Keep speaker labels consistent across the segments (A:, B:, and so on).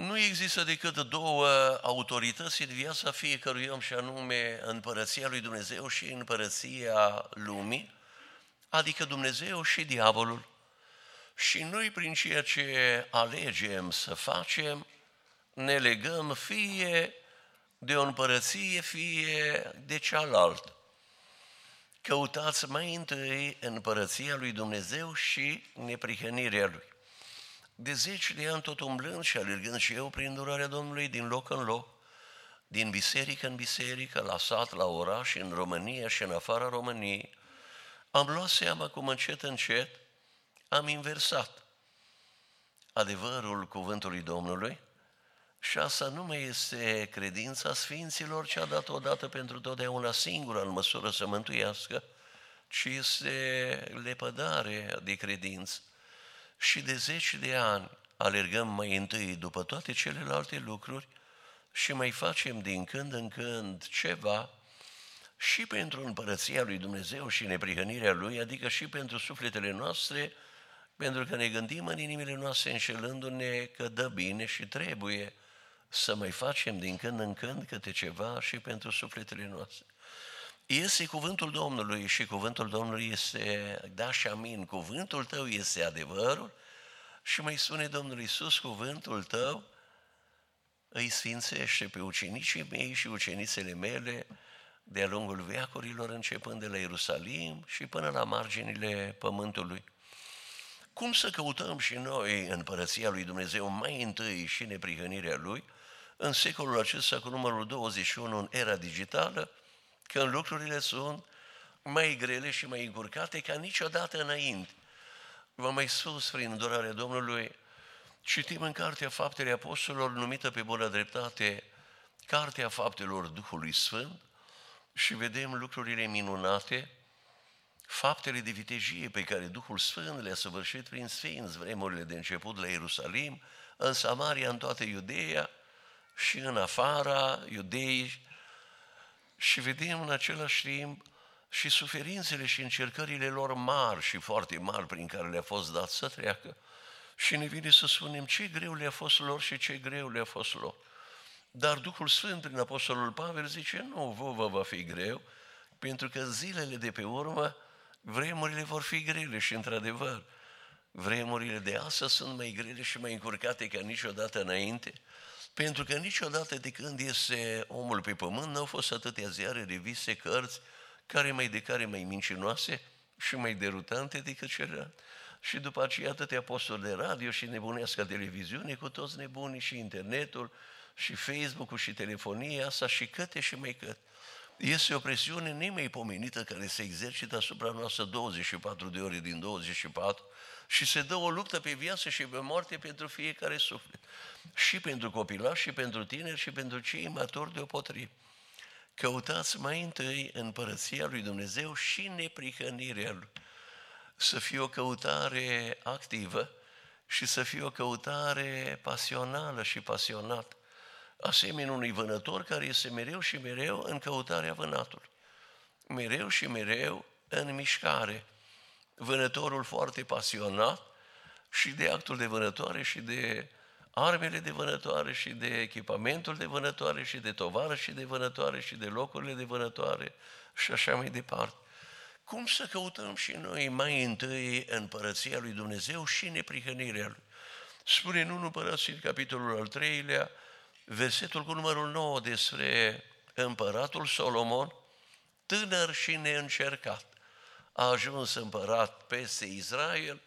A: Nu există decât două autorități în viața fiecărui om și anume împărăția lui Dumnezeu și împărăția lumii, adică Dumnezeu și diavolul. Și noi prin ceea ce alegem să facem, ne legăm fie de o împărăție, fie de cealaltă. Căutați mai întâi împărăția lui Dumnezeu și neprihănirea lui de zeci de ani tot umblând și alergând și eu prin durarea Domnului din loc în loc, din biserică în biserică, la sat, la oraș, în România și în afara României, am luat seama cum încet, încet am inversat adevărul cuvântului Domnului și asta nu mai este credința Sfinților ce a dat odată pentru totdeauna singură în măsură să mântuiască, ci este lepădare de credință și de zeci de ani alergăm mai întâi după toate celelalte lucruri și mai facem din când în când ceva și pentru împărăția lui Dumnezeu și neprihănirea lui, adică și pentru sufletele noastre, pentru că ne gândim în inimile noastre înșelându-ne că dă bine și trebuie să mai facem din când în când câte ceva și pentru sufletele noastre. Este cuvântul Domnului și cuvântul Domnului este, da și amin, cuvântul tău este adevărul și mai spune Domnul Iisus, cuvântul tău îi sfințește pe ucenicii mei și ucenițele mele de-a lungul veacurilor, începând de la Ierusalim și până la marginile pământului. Cum să căutăm și noi în părăția lui Dumnezeu mai întâi și neprihănirea lui, în secolul acesta cu numărul 21 în era digitală, când lucrurile sunt mai grele și mai încurcate ca niciodată înainte. V-am mai spus prin durarea Domnului, citim în Cartea Faptele Apostolilor, numită pe bună dreptate Cartea Faptelor Duhului Sfânt, și vedem lucrurile minunate, faptele de vitejie pe care Duhul Sfânt le-a săvârșit prin Sfinți, vremurile de început la Ierusalim, în Samaria, în toată Iudeea și în afara Iudeii și vedem în același timp și suferințele și încercările lor mari și foarte mari prin care le-a fost dat să treacă. Și ne vine să spunem ce greu le-a fost lor și ce greu le-a fost lor. Dar Duhul Sfânt prin Apostolul Pavel zice, nu, vă, vă va fi greu, pentru că zilele de pe urmă, vremurile vor fi grele și într-adevăr, vremurile de astăzi sunt mai grele și mai încurcate ca niciodată înainte, pentru că niciodată de când este omul pe pământ n-au fost atâtea ziare, reviste, cărți, care mai de care mai mincinoase și mai derutante decât celelalte. Și după aceea atâtea apostoli de radio și nebunească televiziune cu toți nebunii și internetul și Facebook-ul și telefonia asta și câte și mai cât. Este o presiune nemaipomenită care se exercită asupra noastră 24 de ore din 24 și se dă o luptă pe viață și pe moarte pentru fiecare suflet. Și pentru copilași, și pentru tineri, și pentru cei maturi deopotrivă. Căutați mai întâi împărăția lui Dumnezeu și neprihănirea lui. Să fie o căutare activă și să fie o căutare pasională și pasionată. Asemenea unui vânător care este mereu și mereu în căutarea vânatului. Mereu și mereu în mișcare. Vânătorul foarte pasionat și de actul de vânătoare și de armele de vânătoare și de echipamentul de vânătoare și de tovară și de vânătoare și de locurile de vânătoare și așa mai departe. Cum să căutăm și noi mai întâi împărăția lui Dumnezeu și neprihănirea lui? Spune în 1 Împărații, capitolul al treilea, versetul cu numărul 9 despre împăratul Solomon, tânăr și neîncercat, a ajuns împărat peste Israel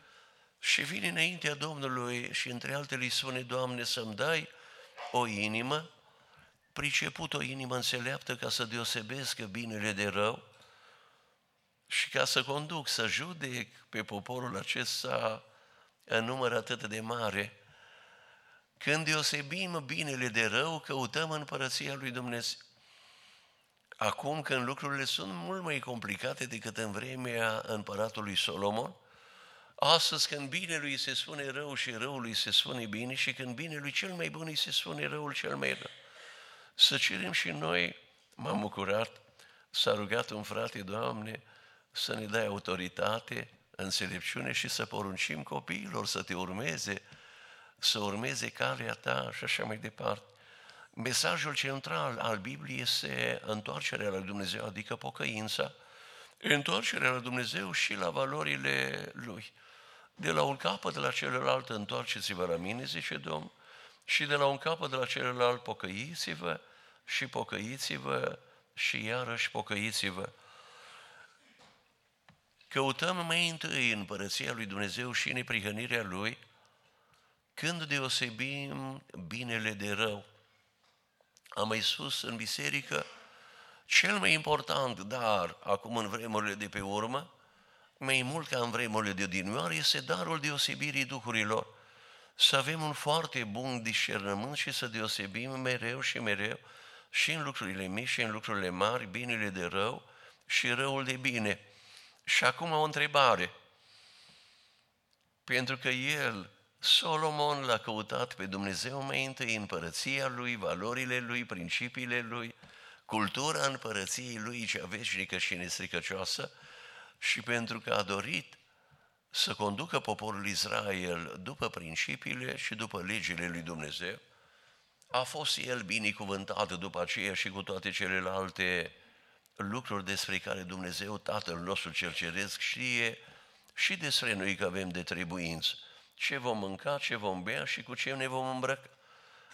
A: și vine înaintea Domnului și între altele îi spune, Doamne, să-mi dai o inimă, priceput o inimă înțeleaptă ca să deosebesc binele de rău și ca să conduc, să judec pe poporul acesta în număr atât de mare. Când deosebim binele de rău, căutăm împărăția lui Dumnezeu. Acum când lucrurile sunt mult mai complicate decât în vremea împăratului Solomon, Astăzi când binelui se spune rău și răului se spune bine și când binelui cel mai bun îi se spune răul cel mai rău. Să cerem și noi, m-am bucurat, s-a rugat un frate, Doamne, să ne dai autoritate, înțelepciune și să poruncim copiilor să te urmeze, să urmeze calea ta și așa mai departe. Mesajul central al Bibliei este întoarcerea la Dumnezeu, adică pocăința, întoarcerea la Dumnezeu și la valorile Lui. De la un capăt la celălalt întoarceți-vă la mine, zice Domnul, și de la un capăt la celălalt pocăiți-vă și pocăiți-vă și iarăși pocăiți-vă. Căutăm mai întâi împărăția lui Dumnezeu și neprihănirea Lui, când deosebim binele de rău. Am mai spus în biserică, cel mai important dar acum în vremurile de pe urmă, mai mult ca în vremurile de odinioară, este darul deosebirii duhurilor. Să avem un foarte bun discernământ și să deosebim mereu și mereu și în lucrurile mici și în lucrurile mari, binele de rău și răul de bine. Și acum o întrebare. Pentru că el, Solomon, l-a căutat pe Dumnezeu mai întâi împărăția lui, valorile lui, principiile lui, cultura împărăției lui cea veșnică și nestricăcioasă și pentru că a dorit să conducă poporul Israel după principiile și după legile lui Dumnezeu, a fost el binecuvântat după aceea și cu toate celelalte lucruri despre care Dumnezeu, Tatăl nostru cel Ceresc, știe și despre noi că avem de trebuință. Ce vom mânca, ce vom bea și cu ce ne vom îmbrăca.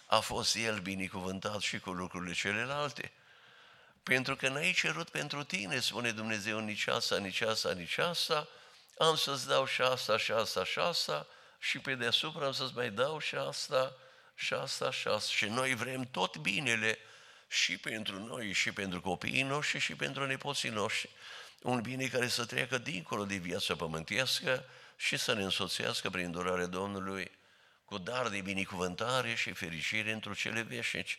A: A fost El binecuvântat și cu lucrurile celelalte. Pentru că n-ai cerut pentru tine, spune Dumnezeu, nici asta, nici asta, nici asta, am să-ți dau și asta, și asta, și asta, și pe deasupra am să-ți mai dau și asta, și asta, și asta. Și noi vrem tot binele și pentru noi, și pentru copiii noștri, și pentru nepoții noștri. Un bine care să treacă dincolo de viața pământească și să ne însoțească prin durarea Domnului cu dar de binecuvântare și fericire într-o cele veșnici.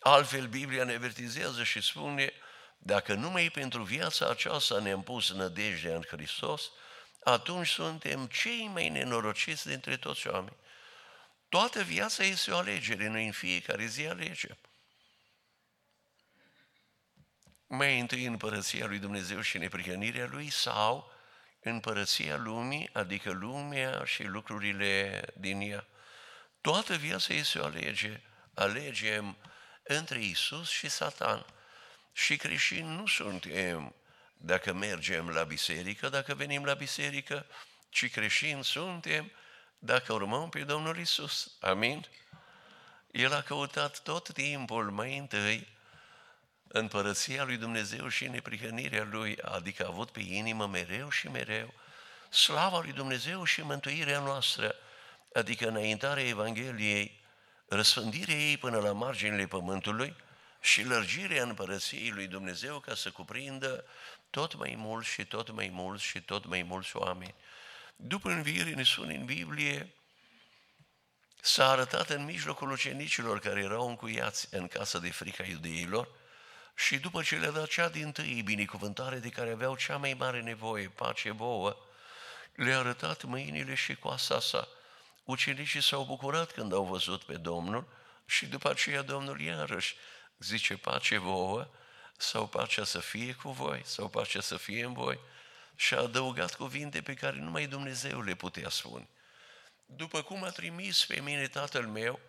A: Altfel, Biblia ne avertizează și spune, dacă numai pentru viața aceasta ne-am pus nădejdea în Hristos, atunci suntem cei mai nenorociți dintre toți oameni. Toată viața este o alegere, noi în fiecare zi alegem. Mai întâi împărăția lui Dumnezeu și neprihănirea lui sau împărăția lumii, adică lumea și lucrurile din ea. Toată viața este o alegere. Alegem între Isus și Satan. Și creștini nu suntem dacă mergem la biserică, dacă venim la biserică, ci creștini suntem dacă urmăm pe Domnul Isus. Amin? El a căutat tot timpul mai întâi împărăția lui Dumnezeu și neprihănirea lui, adică a avut pe inimă mereu și mereu slava lui Dumnezeu și mântuirea noastră, adică înaintarea Evangheliei, răspândirea ei până la marginile pământului și lărgirea împărăției lui Dumnezeu ca să cuprindă tot mai mult și tot mai mult și tot mai mulți oameni. După înviere ne spune în Biblie, s-a arătat în mijlocul ucenicilor care erau încuiați în casa de frica iudeilor și după ce le-a dat cea din tâi binecuvântare de care aveau cea mai mare nevoie, pace vouă, le-a arătat mâinile și coasa sa. Ucenicii s-au bucurat când au văzut pe Domnul și după aceea Domnul iarăși zice pace vouă sau pacea să fie cu voi sau pacea să fie în voi și a adăugat cuvinte pe care numai Dumnezeu le putea spune. După cum a trimis pe mine Tatăl meu,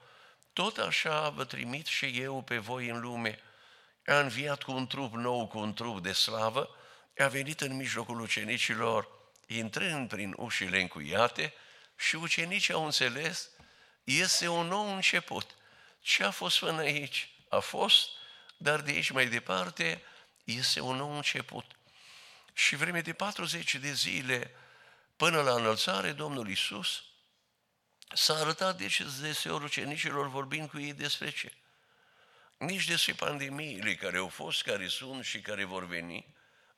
A: tot așa vă trimit și eu pe voi în lume. A înviat cu un trup nou, cu un trup de slavă, a venit în mijlocul ucenicilor, intrând prin ușile încuiate și ucenicii au înțeles, este un nou început. Ce a fost până aici? A fost, dar de aici mai departe este un nou început. Și vreme de 40 de zile până la înălțare, Domnul Isus s-a arătat de ce deseori ucenicilor vorbind cu ei despre ce? Nici despre pandemiile care au fost, care sunt și care vor veni,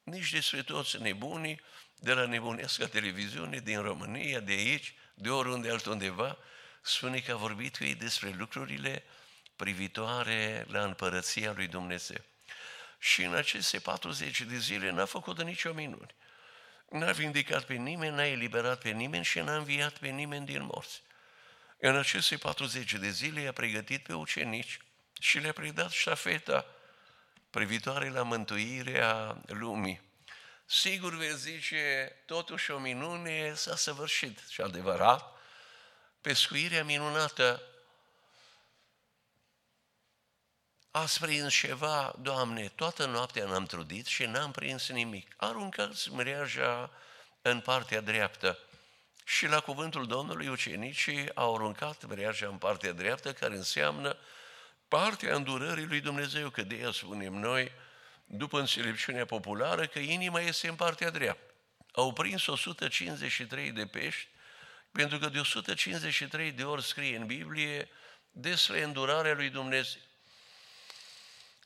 A: nici despre toți nebunii de la nebunească televiziune din România, de aici, de oriunde altundeva, spune că a vorbit cu ei despre lucrurile privitoare la împărăția lui Dumnezeu. Și în aceste 40 de zile n-a făcut nicio minune. N-a vindicat pe nimeni, n-a eliberat pe nimeni și n-a înviat pe nimeni din morți. În aceste 40 de zile i-a pregătit pe ucenici și le-a predat ștafeta privitoare la mântuirea lumii. Sigur vei zice, totuși o minune s-a săvârșit și adevărat, pescuirea minunată, ați prins ceva, Doamne, toată noaptea n-am trudit și n-am prins nimic. Aruncați mreaja în partea dreaptă. Și la cuvântul Domnului ucenicii au aruncat mreaja în partea dreaptă, care înseamnă partea îndurării lui Dumnezeu, că de ea spunem noi, după înțelepciunea populară, că inima este în partea dreaptă. Au prins 153 de pești, pentru că de 153 de ori scrie în Biblie despre îndurarea lui Dumnezeu.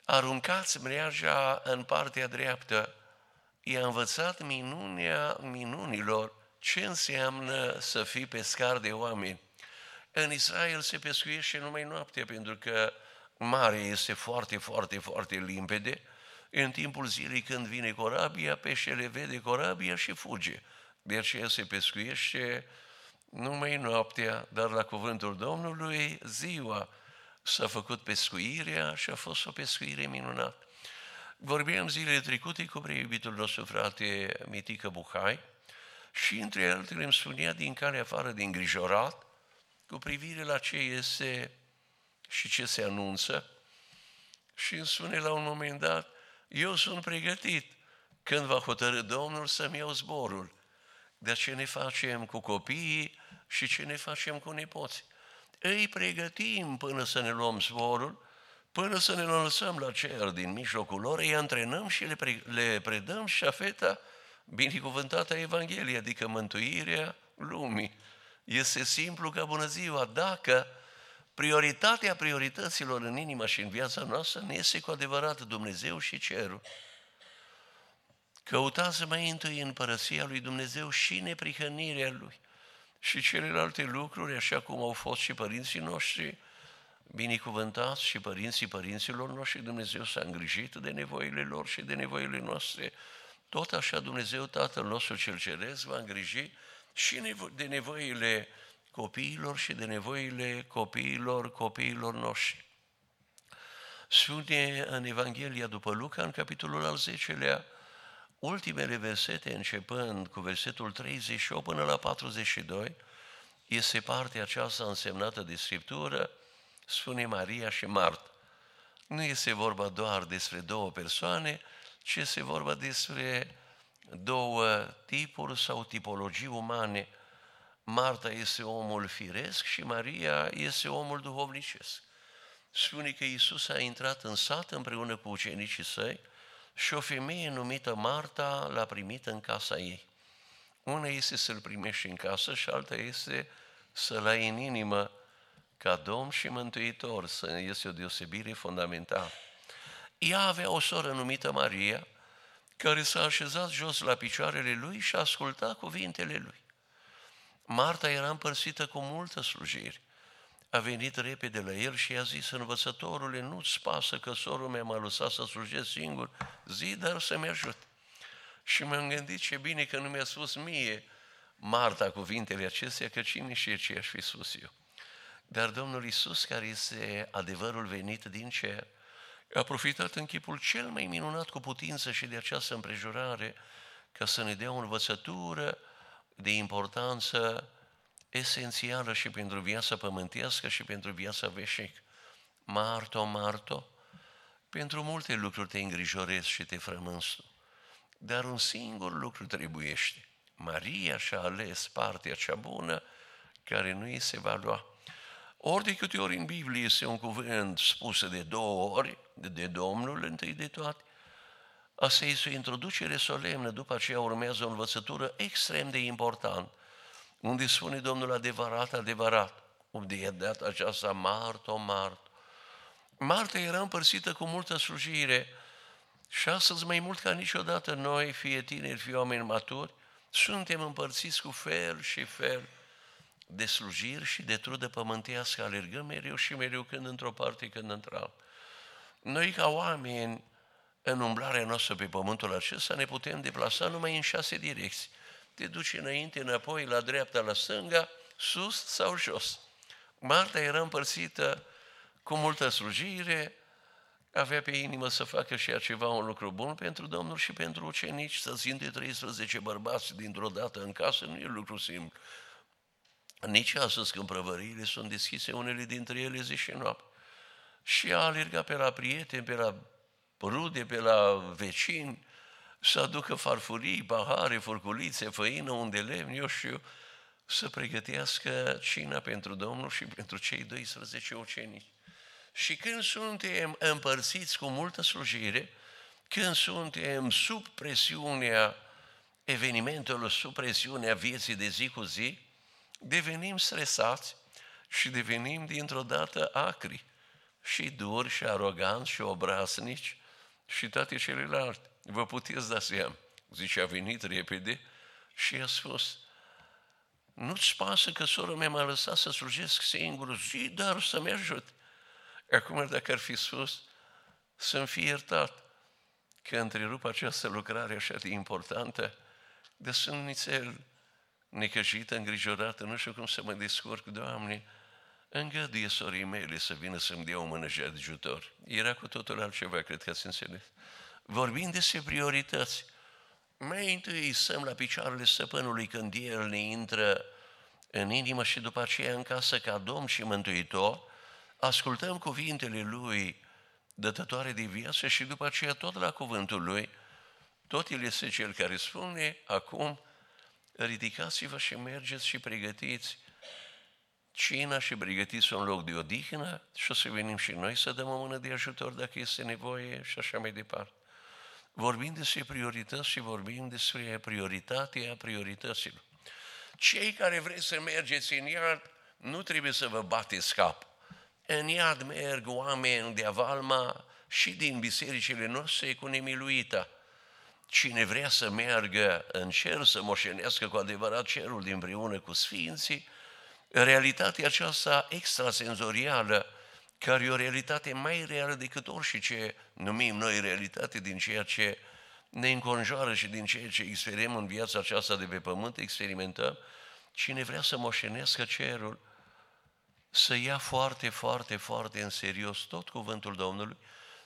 A: Aruncați mreaja în partea dreaptă. I-a învățat minunea minunilor ce înseamnă să fii pescar de oameni. În Israel se pescuiește numai noaptea, pentru că mare este foarte, foarte, foarte limpede. În timpul zilei când vine corabia, peștele vede corabia și fuge. De aceea se pescuiește numai noaptea, dar la cuvântul Domnului ziua s-a făcut pescuirea și a fost o pescuire minunată. Vorbeam zilele trecute cu preiubitul nostru frate Mitică Buhai și între altele îmi spunea din care afară de îngrijorat cu privire la ce este și ce se anunță și îmi spune la un moment dat, eu sunt pregătit când va hotărâ Domnul să-mi iau zborul. Dar ce ne facem cu copiii și ce ne facem cu nepoții? Îi pregătim până să ne luăm zborul, până să ne lăsăm la cer din mijlocul lor, îi antrenăm și le, pre- le predăm șafeta binecuvântată Evanghelie, adică mântuirea lumii. Este simplu ca bună ziua, dacă prioritatea priorităților în inima și în viața noastră ne este cu adevărat Dumnezeu și cerul. Căutați mai întâi împărăția lui Dumnezeu și neprihănirea lui. Și celelalte lucruri, așa cum au fost și părinții noștri, binecuvântați și părinții părinților noștri, Dumnezeu s-a îngrijit de nevoile lor și de nevoile noastre. Tot așa Dumnezeu Tatăl nostru cel Ceresc va îngriji și de nevoile copiilor și de nevoile copiilor copiilor noștri. Spune în Evanghelia după Luca, în capitolul al 10-lea, ultimele versete, începând cu versetul 38 până la 42, este partea aceasta însemnată de Scriptură, spune Maria și Marta. Nu este vorba doar despre două persoane, ci este vorba despre două tipuri sau tipologii umane. Marta este omul firesc și Maria este omul duhovnicesc. Spune că Iisus a intrat în sat împreună cu ucenicii săi și o femeie numită Marta l-a primit în casa ei. Una este să-l primești în casă și alta este să-l ai în inimă ca Domn și Mântuitor, să este o deosebire fundamentală. Ea avea o soră numită Maria, care s-a așezat jos la picioarele lui și asculta cuvintele lui. Marta era împărțită cu multă slujire a venit repede la el și i-a zis, învățătorule, nu-ți pasă că sorul meu m-a lăsat să slujesc singur, zi, dar să-mi ajut. Și m-am gândit ce bine că nu mi-a spus mie Marta cuvintele acestea, că cine știe ce aș fi spus eu. Dar Domnul Isus, care este adevărul venit din cer, a profitat în chipul cel mai minunat cu putință și de această împrejurare ca să ne dea o învățătură de importanță esențială și pentru viața pământească și pentru viața veșnică. Marto, Marto, pentru multe lucruri te îngrijorezi și te frămânți tu, dar un singur lucru trebuiește. Maria și-a ales partea cea bună care nu îi se va lua. Ori de câte ori în Biblie este un cuvânt spus de două ori, de Domnul întâi de toate, asta este o introducere solemnă, după aceea urmează o învățătură extrem de importantă unde spune Domnul adevărat, adevărat, unde i-a dat aceasta Marto, Marto. Marta era împărțită cu multă slujire și astăzi mai mult ca niciodată noi, fie tineri, fie oameni maturi, suntem împărțiți cu fel și fel de slujiri și de trudă pământească, alergăm mereu și mereu când într-o parte, când într-alta. Noi ca oameni, în umblarea noastră pe pământul acesta, ne putem deplasa numai în șase direcții te duci înainte, înapoi, la dreapta, la stânga, sus sau jos. Marta era împărțită cu multă slujire, avea pe inimă să facă și ceva, un lucru bun pentru Domnul și pentru ucenici, să țin de 13 bărbați dintr-o dată în casă, nu e lucru simplu. Nici astăzi când prăvăriile sunt deschise, unele dintre ele zi și noapte. Și a alergat pe la prieteni, pe la rude, pe la vecini, să aducă farfurii, pahare, furculițe, făină, unde lemn, eu știu, să pregătească cina pentru Domnul și pentru cei 12 ucenici. Și când suntem împărțiți cu multă slujire, când suntem sub presiunea evenimentelor, sub presiunea vieții de zi cu zi, devenim stresați și devenim dintr-o dată acri și duri și aroganți și obraznici și toate celelalte. Vă puteți da seama. Zice, a venit repede și a spus, nu-ți pasă că sora mea m-a lăsat să slujesc singur, zi, dar să-mi ajut. Acum, dacă ar fi spus, să-mi fie iertat că întrerup această lucrare așa de importantă, de sunt nițel necăjită, îngrijorată, nu știu cum să mă descurc, Doamne, îngăduie sorii mele să vină să-mi dea o mână de ajutor. Era cu totul altceva, cred că ați înțeles. Vorbim despre priorități. Mai întâi stăm la picioarele stăpânului când El ne intră în inimă și după aceea în casă ca Domn și Mântuitor, ascultăm cuvintele Lui dătătoare de viață și după aceea tot la cuvântul Lui, tot El este Cel care spune, acum ridicați-vă și mergeți și pregătiți cina și pregătiți un loc de odihnă și o să venim și noi să dăm o mână de ajutor dacă este nevoie și așa mai departe. Vorbim despre priorități și vorbim despre prioritatea priorităților. Cei care vreți să mergeți în iad, nu trebuie să vă bateți cap. În iad merg oameni de avalma și din bisericile noastre cu nemiluita. Cine vrea să meargă în cer, să moșenească cu adevărat cerul din împreună cu sfinții, realitatea aceasta extrasenzorială, care e o realitate mai reală decât orice numim noi realitate din ceea ce ne înconjoară și din ceea ce experimentăm în viața aceasta de pe pământ, experimentăm, cine vrea să moșenească cerul, să ia foarte, foarte, foarte în serios tot cuvântul Domnului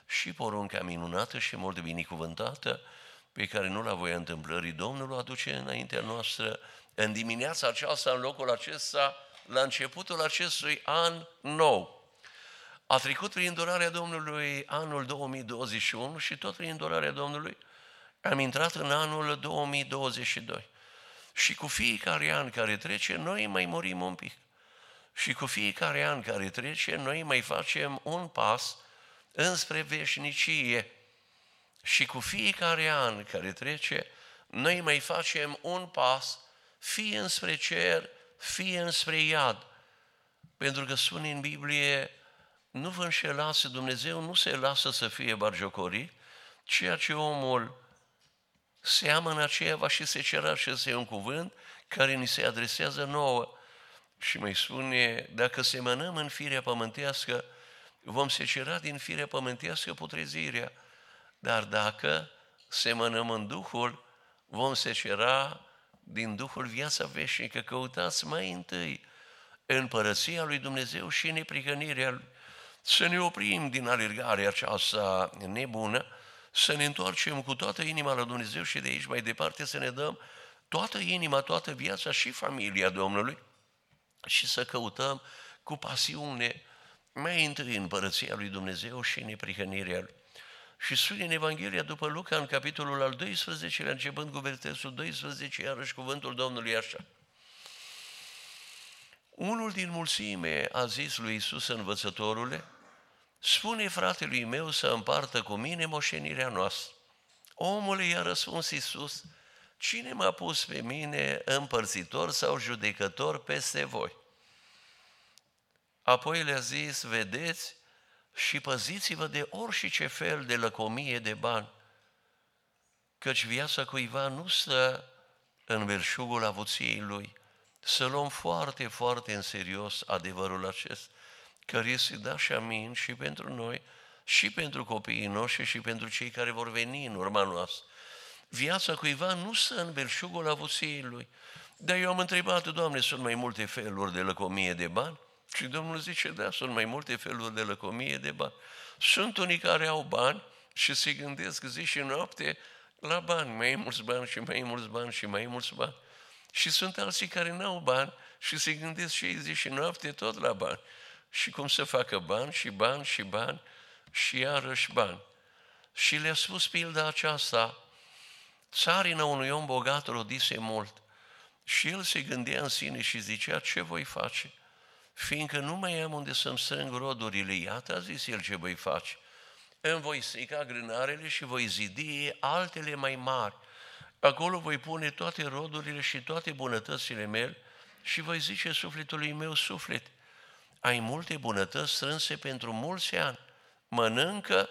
A: și porunca minunată și mult de binecuvântată pe care nu la voia întâmplării. Domnul o aduce înaintea noastră în dimineața aceasta, în locul acesta, la începutul acestui an nou. A trecut prin durarea Domnului anul 2021 și tot prin durarea Domnului am intrat în anul 2022. Și cu fiecare an care trece, noi mai murim un pic. Și cu fiecare an care trece, noi mai facem un pas înspre veșnicie. Și cu fiecare an care trece, noi mai facem un pas fie înspre cer, fie înspre iad. Pentru că spune în Biblie, nu vă înșelați, Dumnezeu nu se lasă să fie barjocorit, ceea ce omul seamănă aceea va și se cera și este un cuvânt care ni se adresează nouă. Și mai spune, dacă semănăm în firea pământească, vom secera din firea pământească putrezirea. Dar dacă semănăm în Duhul, vom secera din Duhul viața veșnică. Căutați mai întâi împărăția lui Dumnezeu și neprihănirea lui. Să ne oprim din alergarea aceasta nebună, să ne întoarcem cu toată inima la Dumnezeu și de aici mai departe să ne dăm toată inima, toată viața și familia Domnului și să căutăm cu pasiune mai întâi împărăția lui Dumnezeu și neprihănirea lui. Și spune în Evanghelia după Luca, în capitolul al 12, începând cu versetul 12, iarăși cuvântul Domnului așa. Unul din mulțime a zis lui Isus învățătorule, spune fratelui meu să împartă cu mine moșenirea noastră. Omul i-a răspuns Iisus, cine m-a pus pe mine împărțitor sau judecător peste voi? Apoi le-a zis, vedeți și păziți-vă de orice fel de lăcomie de bani, căci viața cuiva nu stă în belșugul avuției lui. Să luăm foarte, foarte în serios adevărul acesta care este da și amin și pentru noi, și pentru copiii noștri și pentru cei care vor veni în urma noastră. Viața cuiva nu stă în belșugul avuției lui. Dar eu am întrebat, Doamne, sunt mai multe feluri de lăcomie de bani? Și Domnul zice, da, sunt mai multe feluri de lăcomie de bani. Sunt unii care au bani și se gândesc zi și noapte la bani, mai mulți bani și mai mulți bani și mai mulți bani. Și sunt alții care nu au bani și se gândesc și zi și noapte tot la bani. Și cum să facă bani și bani și bani și iarăși bani. Și le-a spus pilda aceasta, țarina unui om bogat rodise mult. Și el se gândea în sine și zicea, ce voi face? Fiindcă nu mai am unde să-mi strâng rodurile, iată, a zis el ce voi face. Îmi voi strica grânarele și voi zidi altele mai mari. Acolo voi pune toate rodurile și toate bunătățile mele și voi zice sufletului meu, suflet, ai multe bunătăți strânse pentru mulți ani, mănâncă,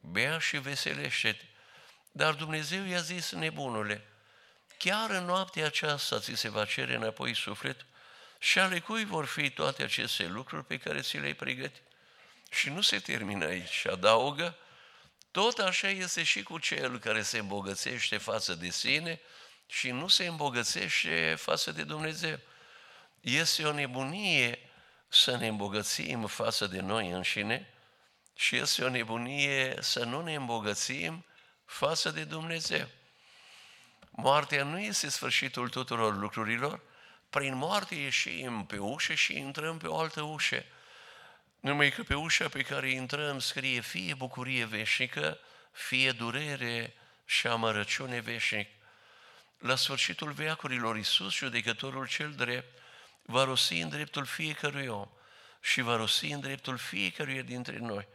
A: bea și veselește-te. Dar Dumnezeu i-a zis, nebunule, chiar în noaptea aceasta ți se va cere înapoi sufletul și ale cui vor fi toate aceste lucruri pe care ți le-ai pregătit. Și nu se termină aici, adaugă, tot așa este și cu cel care se îmbogățește față de sine și nu se îmbogățește față de Dumnezeu. Este o nebunie să ne îmbogățim față de noi înșine și este o nebunie să nu ne îmbogățim față de Dumnezeu. Moartea nu este sfârșitul tuturor lucrurilor, prin moarte ieșim pe ușă și intrăm pe o altă ușă. Numai că pe ușa pe care intrăm scrie fie bucurie veșnică, fie durere și amărăciune veșnic. La sfârșitul veacurilor Iisus, judecătorul cel drept, va rosi în dreptul fiecărui om și va rosi în dreptul fiecăruia dintre noi.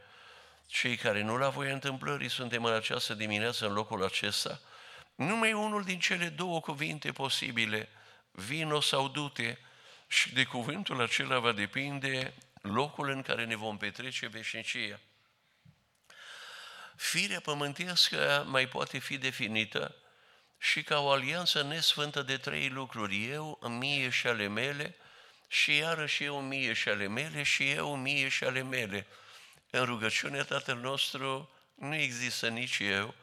A: Cei care nu la voia întâmplării suntem în această dimineață în locul acesta, numai unul din cele două cuvinte posibile, vino sau dute, și de cuvântul acela va depinde locul în care ne vom petrece veșnicia. Firea pământească mai poate fi definită și ca o alianță nesfântă de trei lucruri, eu, mie și ale mele, și iarăși eu mie și ale mele, și eu mie și ale mele. În rugăciunea Tatăl nostru nu există nici eu,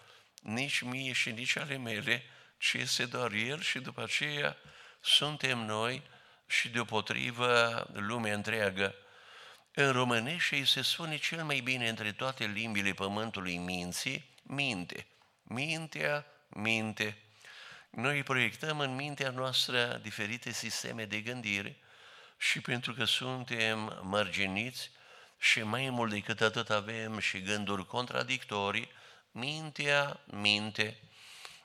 A: nici mie și nici ale mele, ci este doar El și după aceea suntem noi și deopotrivă lumea întreagă. În românește îi se spune cel mai bine între toate limbile pământului minții, minte. Mintea, minte. Noi proiectăm în mintea noastră diferite sisteme de gândire și pentru că suntem mărginiți și mai mult decât atât avem și gânduri contradictorii, mintea, minte.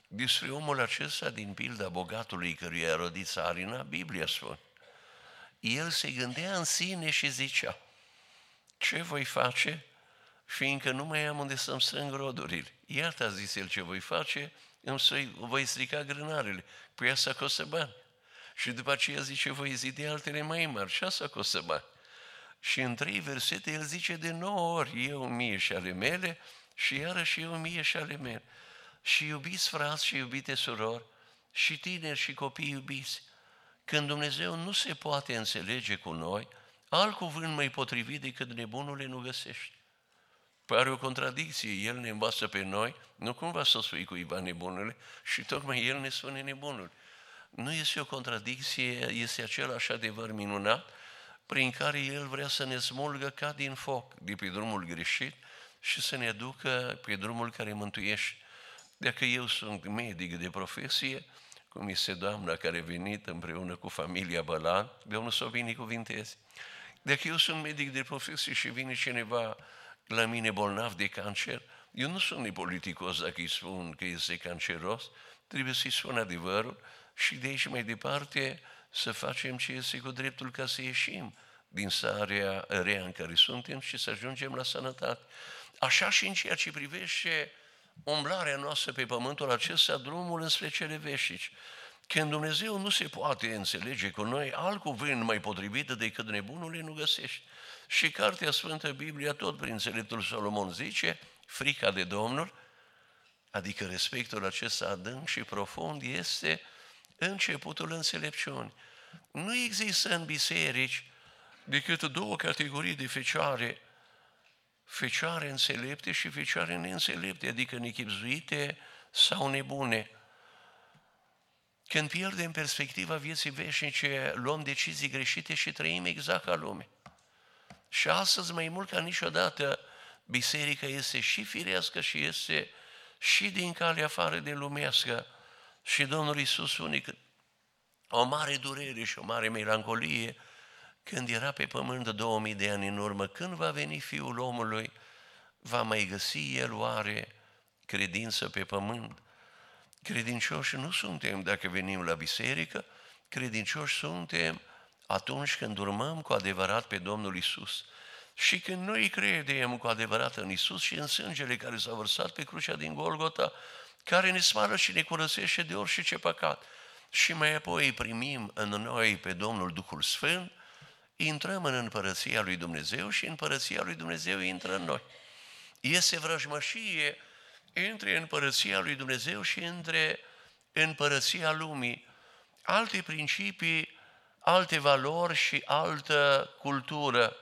A: Despre omul acesta din pilda bogatului căruia a rodit țarina, Biblia spune. El se gândea în sine și zicea, ce voi face, fiindcă nu mai am unde să-mi strâng rodurile. Iată, a zis el, ce voi face, îmi voi strica grânarele. Păi asta costă bani. Și după aceea zice, voi zidi altele mai mari și asta costă bani. Și în trei versete el zice de nouă ori, eu mie și ale mele, și iarăși eu mie și ale mele. Și iubiți frați și iubite surori, și tineri și copii iubiți, când Dumnezeu nu se poate înțelege cu noi, alt cuvânt mai potrivit decât nebunule nu găsești. Pare o contradicție. El ne învață pe noi, nu cumva să spui cuiva nebunule, și tocmai El ne spune nebunul. Nu este o contradicție, este același adevăr minunat prin care El vrea să ne smulgă ca din foc de pe drumul greșit și să ne ducă pe drumul care mântuiește. Dacă eu sunt medic de profesie, cum este doamna care a venit împreună cu familia Bălan, Domnul să o binecuvinteze. Dacă eu sunt medic de profesie și vine cineva la mine bolnav de cancer, eu nu sunt politicos dacă îi spun că este canceros, trebuie să-i spun adevărul și de aici mai departe să facem ce este cu dreptul ca să ieșim din starea rea în care suntem și să ajungem la sănătate. Așa și în ceea ce privește umblarea noastră pe pământul acesta, drumul înspre cele veșnici. Când Dumnezeu nu se poate înțelege cu noi, alt cuvânt mai potrivit decât nebunului nu găsești. Și Cartea Sfântă Biblia, tot prin înțeleptul Solomon, zice, frica de Domnul, adică respectul acesta adânc și profund, este începutul înțelepciunii. Nu există în biserici decât două categorii de fecioare, fecioare înțelepte și fecioare neînțelepte, adică nechipzuite sau nebune. Când pierdem perspectiva vieții veșnice, luăm decizii greșite și trăim exact ca lume. Și astăzi, mai mult ca niciodată, biserica este și firească și este și din calea afară de lumească. Și Domnul Iisus spune că o mare durere și o mare melancolie când era pe pământ de 2000 de ani în urmă, când va veni Fiul omului, va mai găsi El oare credință pe pământ? Credincioși nu suntem dacă venim la biserică, credincioși suntem atunci când urmăm cu adevărat pe Domnul Isus. Și când noi credem cu adevărat în Isus și în sângele care s-a vărsat pe crucea din Golgota, care ne smară și ne curățește de orice păcat, și mai apoi primim în noi pe Domnul Duhul Sfânt, intrăm în împărăția lui Dumnezeu și împărăția lui Dumnezeu intră în noi. Este vrăjmășie între împărăția lui Dumnezeu și între împărăția lumii. Alte principii, alte valori și altă cultură.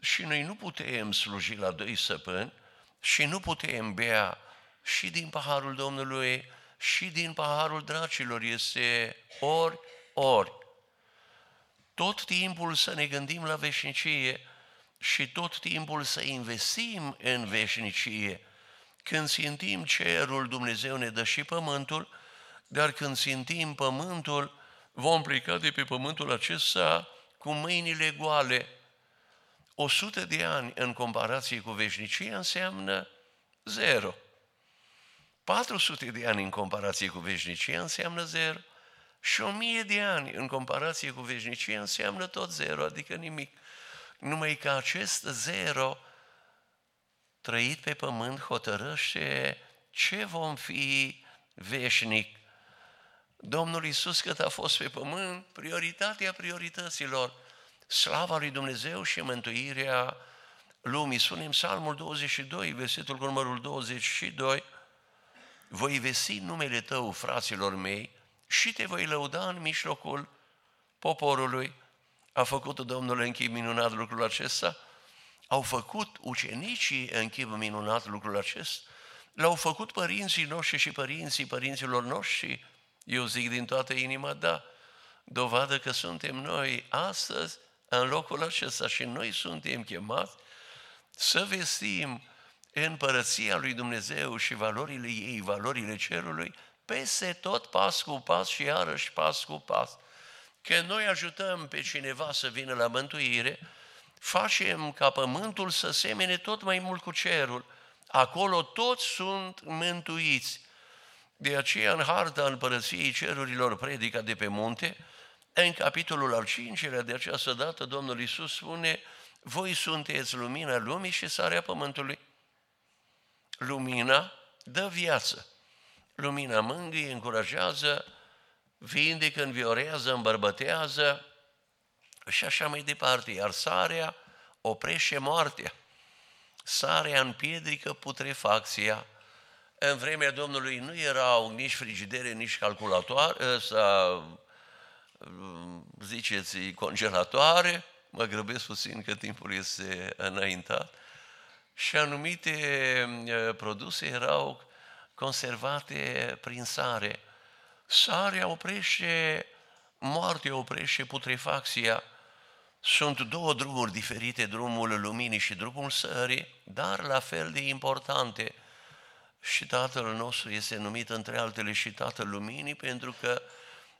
A: Și noi nu putem sluji la doi săpâni și nu putem bea și din paharul Domnului și din paharul dracilor. Este ori, ori. Tot timpul să ne gândim la veșnicie și tot timpul să investim în veșnicie. Când simțim cerul, Dumnezeu ne dă și pământul, dar când simțim pământul, vom pleca de pe pământul acesta cu mâinile goale. O sută de ani în comparație cu veșnicia înseamnă zero. 400 de ani în comparație cu veșnicia înseamnă zero. Și 1000 de ani în comparație cu veșnicia înseamnă tot zero, adică nimic. Numai că acest zero trăit pe pământ hotărăște ce vom fi veșnic. Domnul Iisus cât a fost pe pământ, prioritatea priorităților, slava lui Dumnezeu și mântuirea lumii. Spunem Psalmul 22, versetul cu numărul 22, voi vesi numele tău, fraților mei, și te voi lăuda în mijlocul poporului. A făcut Domnul în chip minunat lucrul acesta? Au făcut ucenicii în chip minunat lucrul acesta? L-au făcut părinții noștri și părinții părinților noștri? Eu zic din toată inima, da. Dovadă că suntem noi astăzi în locul acesta și noi suntem chemați să vestim împărăția lui Dumnezeu și valorile ei, valorile cerului, peste tot pas cu pas și iarăși pas cu pas. Când noi ajutăm pe cineva să vină la mântuire, facem ca pământul să semene tot mai mult cu cerul. Acolo toți sunt mântuiți. De aceea în harta împărăției cerurilor predica de pe munte, în capitolul al cincilea de această dată Domnul Iisus spune, voi sunteți lumina lumii și sarea pământului. Lumina dă viață. Lumina mângâie, încurajează, vindecă, înviorează, îmbărbătează și așa mai departe. Iar sarea oprește moartea. Sarea împiedică putrefacția. În vremea Domnului nu erau nici frigidere, nici calculatoare, sau ziceți congelatoare, mă grăbesc puțin că timpul este înaintat, și anumite produse erau conservate prin sare. Sarea oprește moartea, oprește putrefacția. Sunt două drumuri diferite, drumul luminii și drumul sării, dar la fel de importante. Și Tatăl nostru este numit între altele și Tatăl Luminii pentru că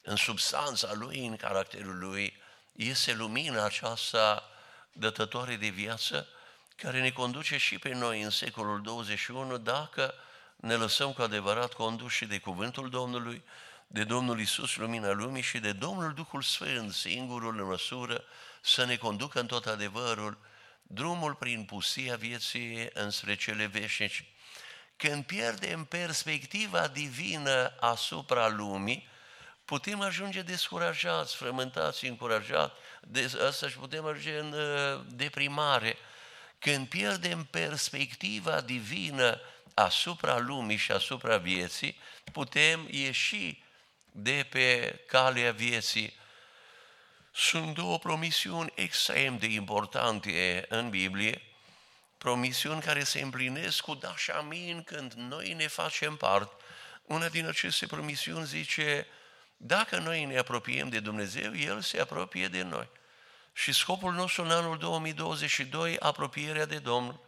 A: în substanța Lui, în caracterul Lui, este lumina aceasta dătătoare de viață care ne conduce și pe noi în secolul 21 dacă ne lăsăm cu adevărat conduși de cuvântul Domnului, de Domnul Isus, lumina lumii și de Domnul Duhul Sfânt, singurul în măsură să ne conducă în tot adevărul, drumul prin pusia vieții înspre cele veșnice. Când pierdem perspectiva divină asupra lumii, putem ajunge descurajați, frământați, încurajați, de asta și putem ajunge în uh, deprimare. Când pierdem perspectiva divină asupra lumii și asupra vieții, putem ieși de pe calea vieții. Sunt două promisiuni extrem de importante în Biblie, promisiuni care se împlinesc cu da și amin când noi ne facem part. Una din aceste promisiuni zice, dacă noi ne apropiem de Dumnezeu, El se apropie de noi. Și scopul nostru în anul 2022, apropierea de Domnul.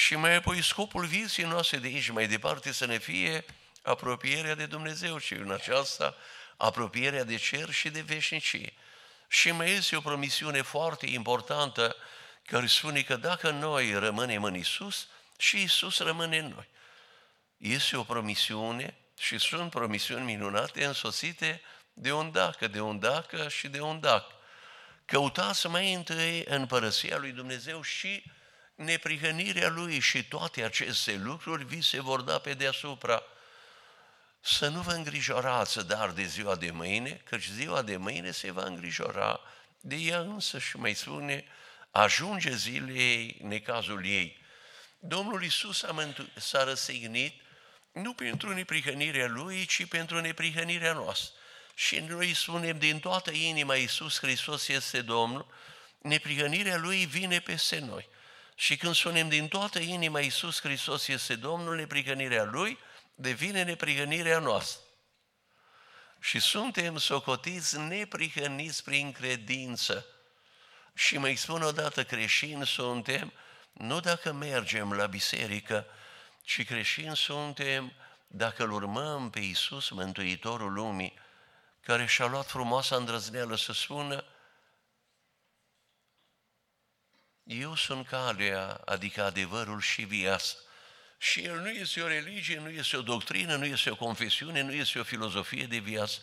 A: Și mai apoi scopul vieții noastre de aici mai departe să ne fie apropierea de Dumnezeu și în aceasta apropierea de cer și de veșnicie. Și mai este o promisiune foarte importantă care spune că dacă noi rămânem în Isus, și Isus rămâne în noi. Este o promisiune și sunt promisiuni minunate însoțite de un dacă, de un dacă și de un dacă. Căutați mai întâi împărăția lui Dumnezeu și neprihănirea Lui și toate aceste lucruri vi se vor da pe deasupra. Să nu vă îngrijorați dar de ziua de mâine, căci ziua de mâine se va îngrijora de ea însă și mai spune, ajunge zilei necazul ei. Domnul Isus a mântu- s-a răsignit nu pentru neprihănirea Lui, ci pentru neprihănirea noastră. Și noi spunem din toată inima, Iisus Hristos este Domnul, neprihănirea Lui vine peste noi. Și când spunem din toată inima, Iisus Hristos este Domnul, neprihănirea Lui devine neprihănirea noastră. Și suntem socotiți neprihăniți prin credință. Și mai spun odată, creștini suntem, nu dacă mergem la biserică, ci creștini suntem dacă îl urmăm pe Iisus, Mântuitorul lumii, care și-a luat frumoasa îndrăzneală să spună Eu sunt calea, adică adevărul și viața. Și el nu este o religie, nu este o doctrină, nu este o confesiune, nu este o filozofie de viață.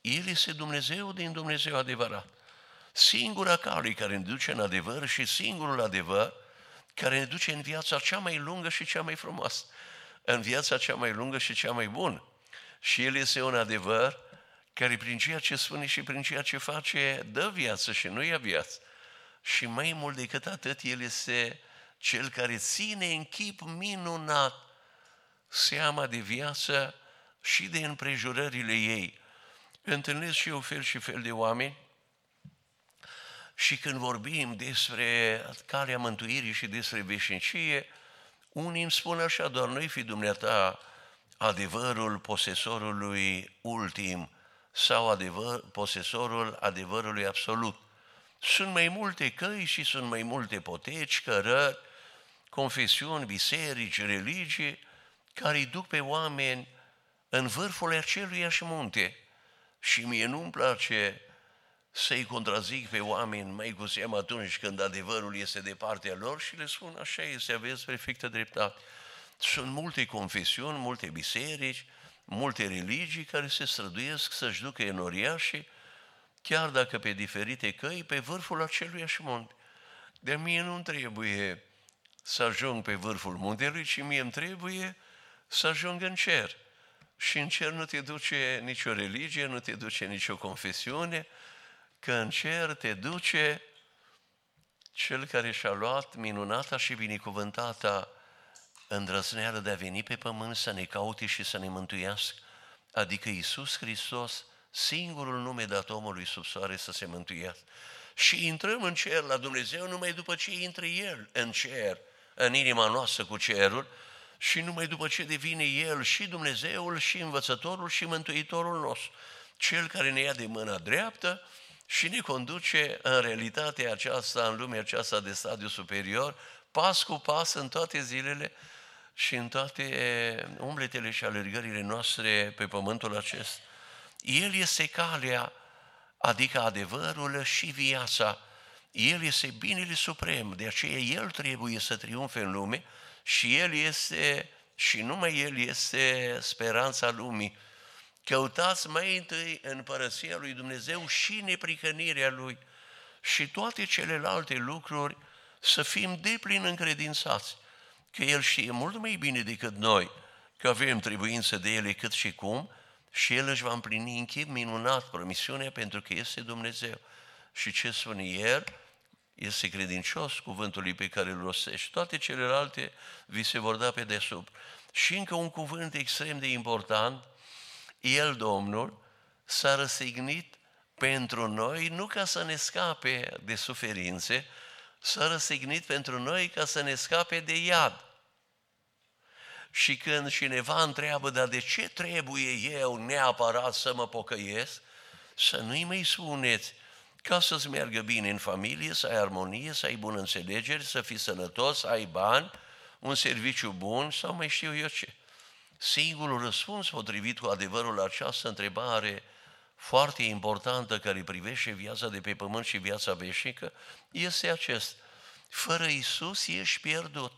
A: El este Dumnezeu din Dumnezeu adevărat. Singura cale care ne duce în adevăr și singurul adevăr care ne duce în viața cea mai lungă și cea mai frumoasă, în viața cea mai lungă și cea mai bună. Și El este un adevăr care prin ceea ce spune și prin ceea ce face dă viață și nu ia viață. Și mai mult decât atât, El este cel care ține în chip minunat seama de viață și de împrejurările ei. Întâlnesc și eu fel și fel de oameni și când vorbim despre calea mântuirii și despre veșnicie, unii îmi spun așa, doar nu fi dumneata adevărul posesorului ultim sau adevăr, posesorul adevărului absolut. Sunt mai multe căi și sunt mai multe poteci, cărări, confesiuni, biserici, religii, care îi duc pe oameni în vârful aceluiași munte. Și mie nu-mi place să-i contrazic pe oameni, mai cu seamă atunci când adevărul este de partea lor și le spun așa este, aveți perfectă dreptate. Sunt multe confesiuni, multe biserici, multe religii care se străduiesc să-și ducă enoria și chiar dacă pe diferite căi, pe vârful aceluiași munte. De mie nu trebuie să ajung pe vârful muntelui, ci mie îmi trebuie să ajung în cer. Și în cer nu te duce nicio religie, nu te duce nicio confesiune, că în cer te duce cel care și-a luat minunata și binecuvântata îndrăzneală de a veni pe pământ să ne caute și să ne mântuiască, adică Iisus Hristos, singurul nume dat omului sub soare să se mântuiască. Și intrăm în cer la Dumnezeu numai după ce intră El în cer, în inima noastră cu cerul, și numai după ce devine El și Dumnezeul și Învățătorul și Mântuitorul nostru, Cel care ne ia de mâna dreaptă și ne conduce în realitatea aceasta, în lumea aceasta de stadiu superior, pas cu pas în toate zilele și în toate umbletele și alergările noastre pe pământul acesta. El este calea, adică adevărul și viața. El este binele suprem, de aceea El trebuie să triumfe în lume și El este, și numai El este speranța lumii. Căutați mai întâi împărăția lui Dumnezeu și neprihănirea Lui și toate celelalte lucruri să fim deplin încredințați că El știe mult mai bine decât noi că avem trebuință de Ele cât și cum și El își va împlini în chip minunat promisiunea pentru că este Dumnezeu. Și ce spune El? Este credincios cuvântului pe care îl rostește. Toate celelalte vi se vor da pe desubt. Și încă un cuvânt extrem de important, El, Domnul, s-a răsignit pentru noi, nu ca să ne scape de suferințe, s-a răsignit pentru noi ca să ne scape de iad. Și când cineva întreabă, dar de ce trebuie eu neapărat să mă pocăiesc, să nu-i mai spuneți, ca să-ți meargă bine în familie, să ai armonie, să ai bună înțelegere, să fii sănătos, să ai bani, un serviciu bun sau mai știu eu ce. Singurul răspuns potrivit cu adevărul la această întrebare foarte importantă care privește viața de pe pământ și viața veșnică este acest. Fără Isus ești pierdut.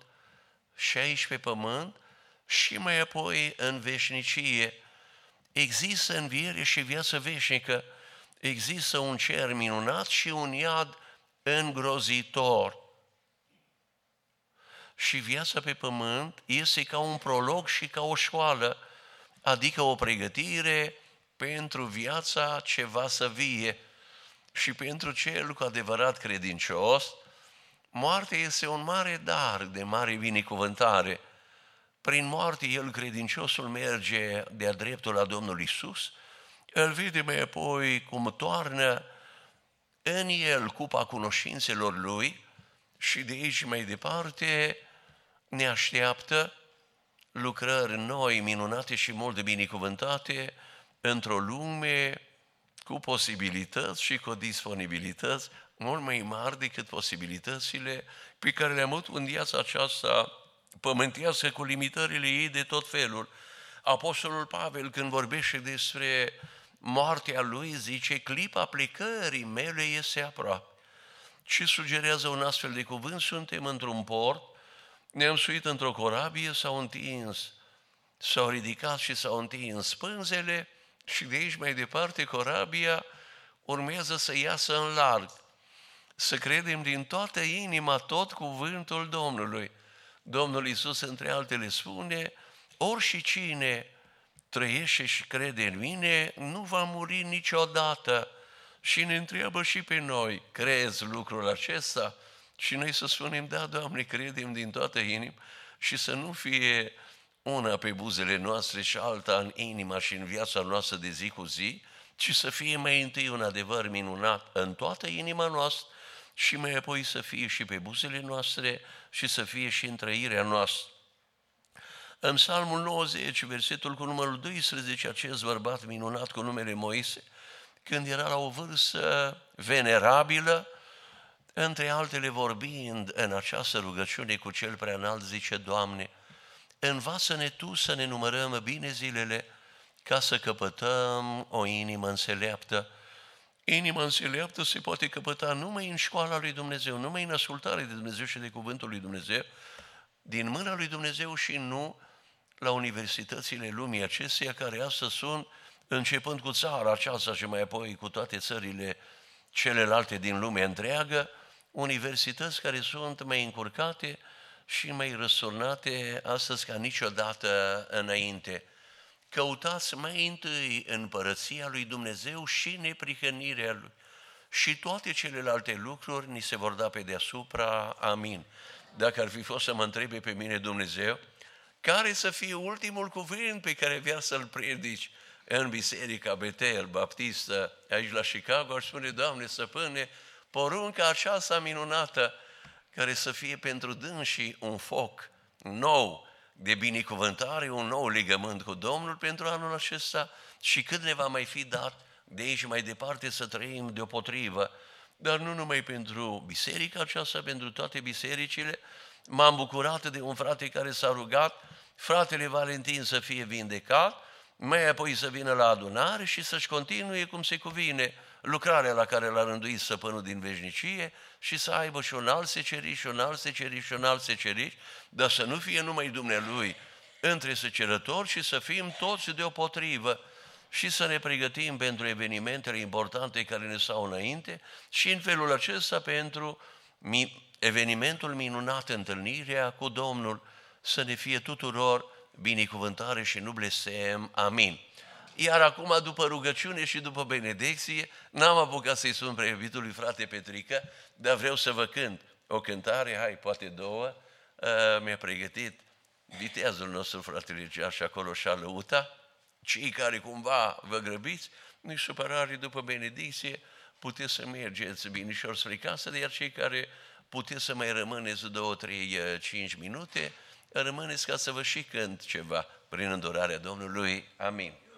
A: Și aici pe pământ și mai apoi în veșnicie. Există înviere și viață veșnică. Există un cer minunat și un iad îngrozitor. Și viața pe pământ este ca un prolog și ca o școală, adică o pregătire pentru viața ce va să vie și pentru cel cu adevărat credincios, moartea este un mare dar de mare binecuvântare. Prin moarte el credinciosul merge de-a dreptul la Domnul Isus, îl vede mai apoi cum toarnă în el cupa cunoștințelor lui și de aici mai departe ne așteaptă lucrări noi, minunate și mult de binecuvântate într-o lume cu posibilități și cu disponibilități mult mai mari decât posibilitățile pe care le-am avut în viața aceasta pământească cu limitările ei de tot felul. Apostolul Pavel, când vorbește despre moartea lui, zice, clipa plecării mele este aproape. Ce sugerează un astfel de cuvânt? Suntem într-un port, ne-am suit într-o corabie, s-au întins, s-au ridicat și s-au întins spânzele și de aici mai departe corabia urmează să iasă în larg. Să credem din toată inima tot cuvântul Domnului. Domnul Isus, între altele, spune, orși și cine trăiește și crede în mine, nu va muri niciodată. Și ne întreabă și pe noi, crezi lucrul acesta? Și noi să spunem, da, Doamne, credem din toată inima și să nu fie una pe buzele noastre și alta în inima și în viața noastră de zi cu zi, ci să fie mai întâi un adevăr minunat în toată inima noastră și mai apoi să fie și pe buzele noastre și să fie și în trăirea noastră. În Psalmul 90, versetul cu numărul 12, acest bărbat minunat cu numele Moise, când era la o vârstă venerabilă, între altele vorbind în această rugăciune cu cel prea înalt, zice, Doamne, învață-ne Tu să ne numărăm bine zilele ca să căpătăm o inimă înțeleaptă. Inima înțeleaptă se poate căpăta numai în școala lui Dumnezeu, numai în ascultare de Dumnezeu și de cuvântul lui Dumnezeu, din mâna lui Dumnezeu și nu la universitățile lumii acesteia, care astăzi sunt, începând cu țara aceasta și mai apoi cu toate țările celelalte din lumea întreagă, universități care sunt mai încurcate și mai răsurnate astăzi ca niciodată înainte. Căutați mai întâi împărăția lui Dumnezeu și neprihănirea lui. Și toate celelalte lucruri ni se vor da pe deasupra. Amin. Dacă ar fi fost să mă întrebe pe mine Dumnezeu, care să fie ultimul cuvânt pe care vrea să-l predici în Biserica Betel Baptistă, aici la Chicago, aș spune, Doamne, stăpâne, porunca aceasta minunată, care să fie pentru dânsii un foc nou de binecuvântare, un nou legământ cu Domnul pentru anul acesta și cât ne va mai fi dat de aici mai departe să trăim deopotrivă, dar nu numai pentru biserica aceasta, pentru toate bisericile. M-am bucurat de un frate care s-a rugat, fratele Valentin să fie vindecat, mai apoi să vină la adunare și să-și continue cum se cuvine lucrarea la care l-a rânduit săpânul din veșnicie și să aibă și un alt seceriș, și un alt seceriș, și un alt seceriș, dar să nu fie numai dumnealui între secerători și să fim toți deopotrivă și să ne pregătim pentru evenimentele importante care ne stau înainte și în felul acesta pentru evenimentul minunat, întâlnirea cu Domnul, să ne fie tuturor binecuvântare și nu blestem. Amin. Iar acum, după rugăciune și după benedicție, n-am apucat să-i sun preiubitului frate Petrică, dar vreau să vă cânt o cântare, hai, poate două, uh, mi-a pregătit viteazul nostru, fratele Geaș, acolo și lăuta. Cei care cumva vă grăbiți, nu-i supărare după benedicție, puteți să mergeți binișor spre casă, iar cei care puteți să mai rămâneți două, trei, uh, cinci minute, rămâneți ca să vă și cânt ceva prin îndurarea Domnului. Amin.